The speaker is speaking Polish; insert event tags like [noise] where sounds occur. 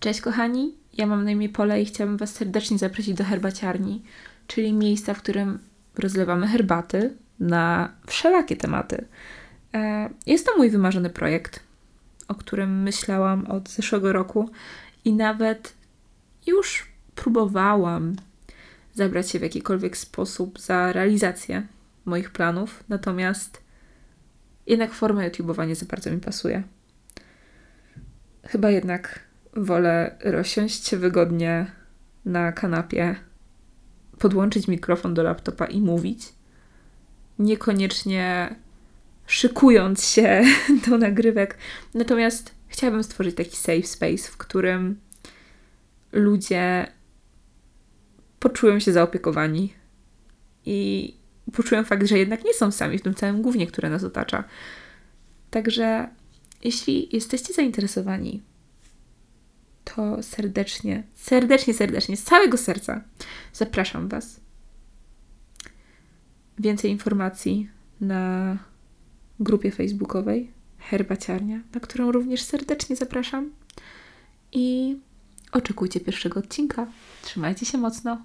Cześć kochani, ja mam na imię Pola i chciałabym Was serdecznie zaprosić do herbaciarni, czyli miejsca, w którym rozlewamy herbaty na wszelakie tematy. E, jest to mój wymarzony projekt, o którym myślałam od zeszłego roku i nawet już próbowałam zabrać się w jakikolwiek sposób za realizację moich planów, natomiast jednak forma YouTube'owa nie za bardzo mi pasuje. Chyba jednak wolę rozsiąść się wygodnie na kanapie, podłączyć mikrofon do laptopa i mówić. Niekoniecznie szykując się [laughs] do nagrywek. Natomiast chciałabym stworzyć taki safe space, w którym ludzie poczują się zaopiekowani i poczują fakt, że jednak nie są sami w tym całym głównie, które nas otacza. Także jeśli jesteście zainteresowani to serdecznie, serdecznie, serdecznie, z całego serca zapraszam Was. Więcej informacji na grupie facebookowej Herbaciarnia, na którą również serdecznie zapraszam. I oczekujcie pierwszego odcinka. Trzymajcie się mocno.